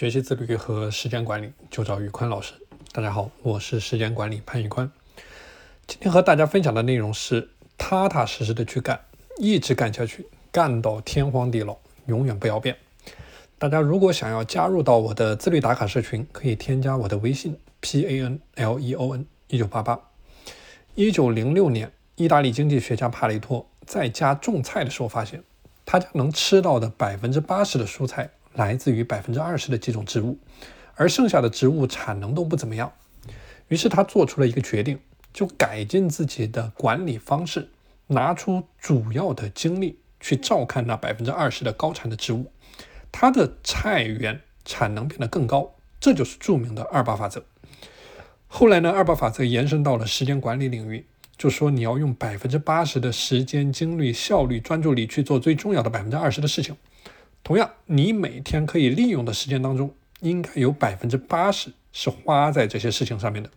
学习自律和时间管理，就找宇宽老师。大家好，我是时间管理潘宇宽。今天和大家分享的内容是踏踏实实的去干，一直干下去，干到天荒地老，永远不要变。大家如果想要加入到我的自律打卡社群，可以添加我的微信 p a n l e o n 一九八八。一九零六年，意大利经济学家帕雷托在家种菜的时候发现，他家能吃到的百分之八十的蔬菜。来自于百分之二十的几种植物，而剩下的植物产能都不怎么样。于是他做出了一个决定，就改进自己的管理方式，拿出主要的精力去照看那百分之二十的高产的植物，他的菜园产能变得更高。这就是著名的二八法则。后来呢，二八法则延伸到了时间管理领域，就说你要用百分之八十的时间、精力、效率、专注力去做最重要的百分之二十的事情。同样，你每天可以利用的时间当中，应该有百分之八十是花在这些事情上面的。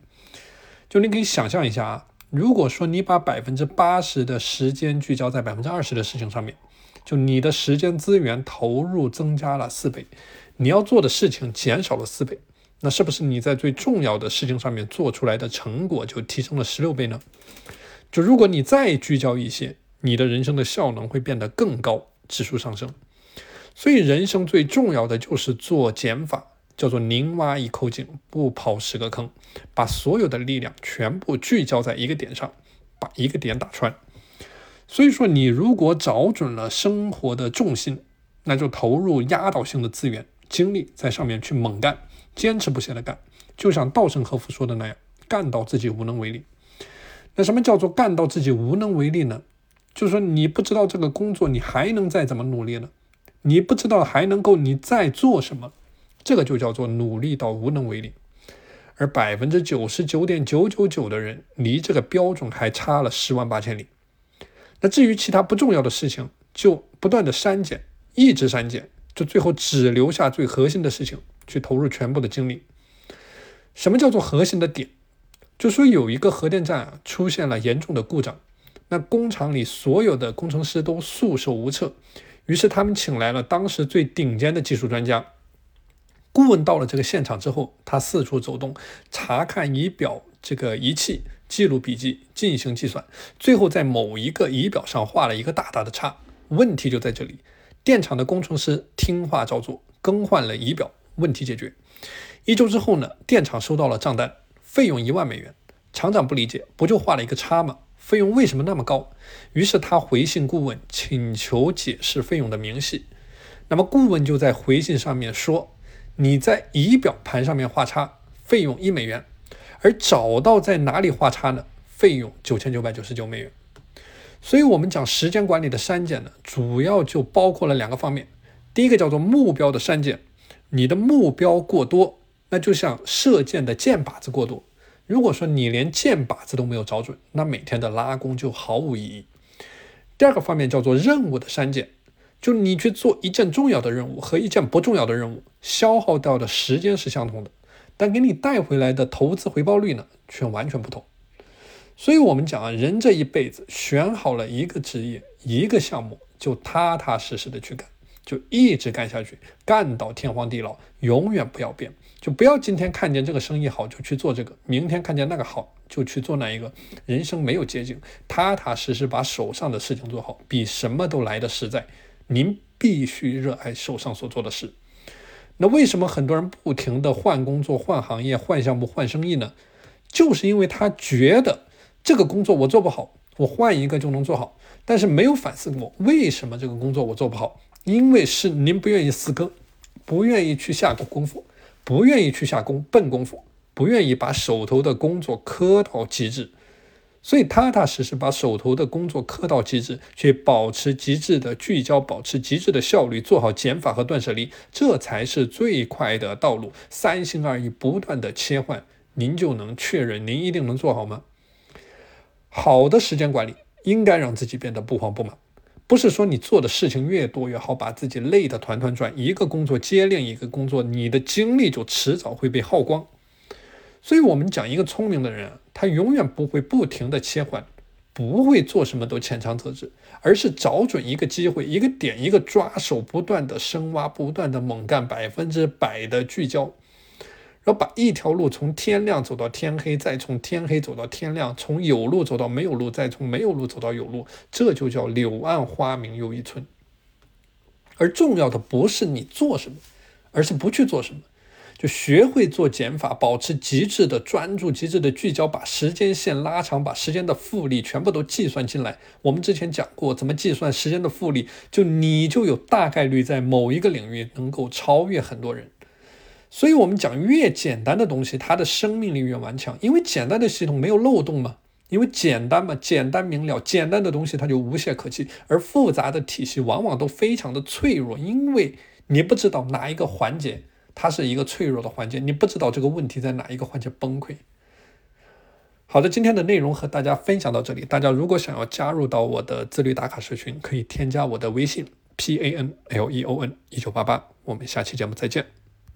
就你可以想象一下啊，如果说你把百分之八十的时间聚焦在百分之二十的事情上面，就你的时间资源投入增加了四倍，你要做的事情减少了四倍，那是不是你在最重要的事情上面做出来的成果就提升了十六倍呢？就如果你再聚焦一些，你的人生的效能会变得更高，指数上升。所以，人生最重要的就是做减法，叫做宁挖一口井，不刨十个坑，把所有的力量全部聚焦在一个点上，把一个点打穿。所以说，你如果找准了生活的重心，那就投入压倒性的资源、精力在上面去猛干，坚持不懈的干，就像稻盛和夫说的那样，干到自己无能为力。那什么叫做干到自己无能为力呢？就是说，你不知道这个工作你还能再怎么努力呢？你不知道还能够你再做什么，这个就叫做努力到无能为力。而百分之九十九点九九九的人离这个标准还差了十万八千里。那至于其他不重要的事情，就不断的删减，一直删减，就最后只留下最核心的事情去投入全部的精力。什么叫做核心的点？就说有一个核电站啊出现了严重的故障，那工厂里所有的工程师都束手无策。于是他们请来了当时最顶尖的技术专家。顾问到了这个现场之后，他四处走动，查看仪表这个仪器，记录笔记，进行计算，最后在某一个仪表上画了一个大大的叉。问题就在这里，电厂的工程师听话照做，更换了仪表，问题解决。一周之后呢，电厂收到了账单，费用一万美元。厂长不理解，不就画了一个叉吗？费用为什么那么高？于是他回信顾问，请求解释费用的明细。那么顾问就在回信上面说：“你在仪表盘上面画叉，费用一美元；而找到在哪里画叉呢？费用九千九百九十九美元。”所以，我们讲时间管理的删减呢，主要就包括了两个方面。第一个叫做目标的删减，你的目标过多，那就像射箭的箭靶子过多。如果说你连箭靶子都没有找准，那每天的拉弓就毫无意义。第二个方面叫做任务的删减，就你去做一件重要的任务和一件不重要的任务，消耗掉的时间是相同的，但给你带回来的投资回报率呢，却完全不同。所以，我们讲啊，人这一辈子选好了一个职业、一个项目，就踏踏实实的去干。就一直干下去，干到天荒地老，永远不要变。就不要今天看见这个生意好就去做这个，明天看见那个好就去做那一个。人生没有捷径，踏踏实实把手上的事情做好，比什么都来的实在。您必须热爱手上所做的事。那为什么很多人不停的换工作、换行业、换项目、换生意呢？就是因为他觉得这个工作我做不好，我换一个就能做好，但是没有反思过为什么这个工作我做不好。因为是您不愿意死磕，不愿意去下功功夫，不愿意去下功笨功夫，不愿意把手头的工作磕到极致，所以踏踏实实把手头的工作磕到极致，去保持极致的聚焦，保持极致的效率，做好减法和断舍离，这才是最快的道路。三心二意，不断的切换，您就能确认您一定能做好吗？好的时间管理应该让自己变得不慌不忙。不是说你做的事情越多越好，把自己累得团团转，一个工作接另一个工作，你的精力就迟早会被耗光。所以，我们讲一个聪明的人，他永远不会不停的切换，不会做什么都浅尝辄止，而是找准一个机会、一个点、一个抓手，不断的深挖，不断的猛干，百分之百的聚焦，然后把一条路从天亮走到天黑，再从天黑走到天亮，从有路走到没有路，再从没有路走到有路，这就叫柳暗花明又一村。而重要的不是你做什么，而是不去做什么。就学会做减法，保持极致的专注、极致的聚焦，把时间线拉长，把时间的复利全部都计算进来。我们之前讲过怎么计算时间的复利，就你就有大概率在某一个领域能够超越很多人。所以，我们讲越简单的东西，它的生命力越顽强，因为简单的系统没有漏洞嘛，因为简单嘛，简单明了，简单的东西它就无懈可击，而复杂的体系往往都非常的脆弱，因为你不知道哪一个环节。它是一个脆弱的环节，你不知道这个问题在哪一个环节崩溃。好的，今天的内容和大家分享到这里。大家如果想要加入到我的自律打卡社群，可以添加我的微信 p a n l e o n 一九八八。我们下期节目再见。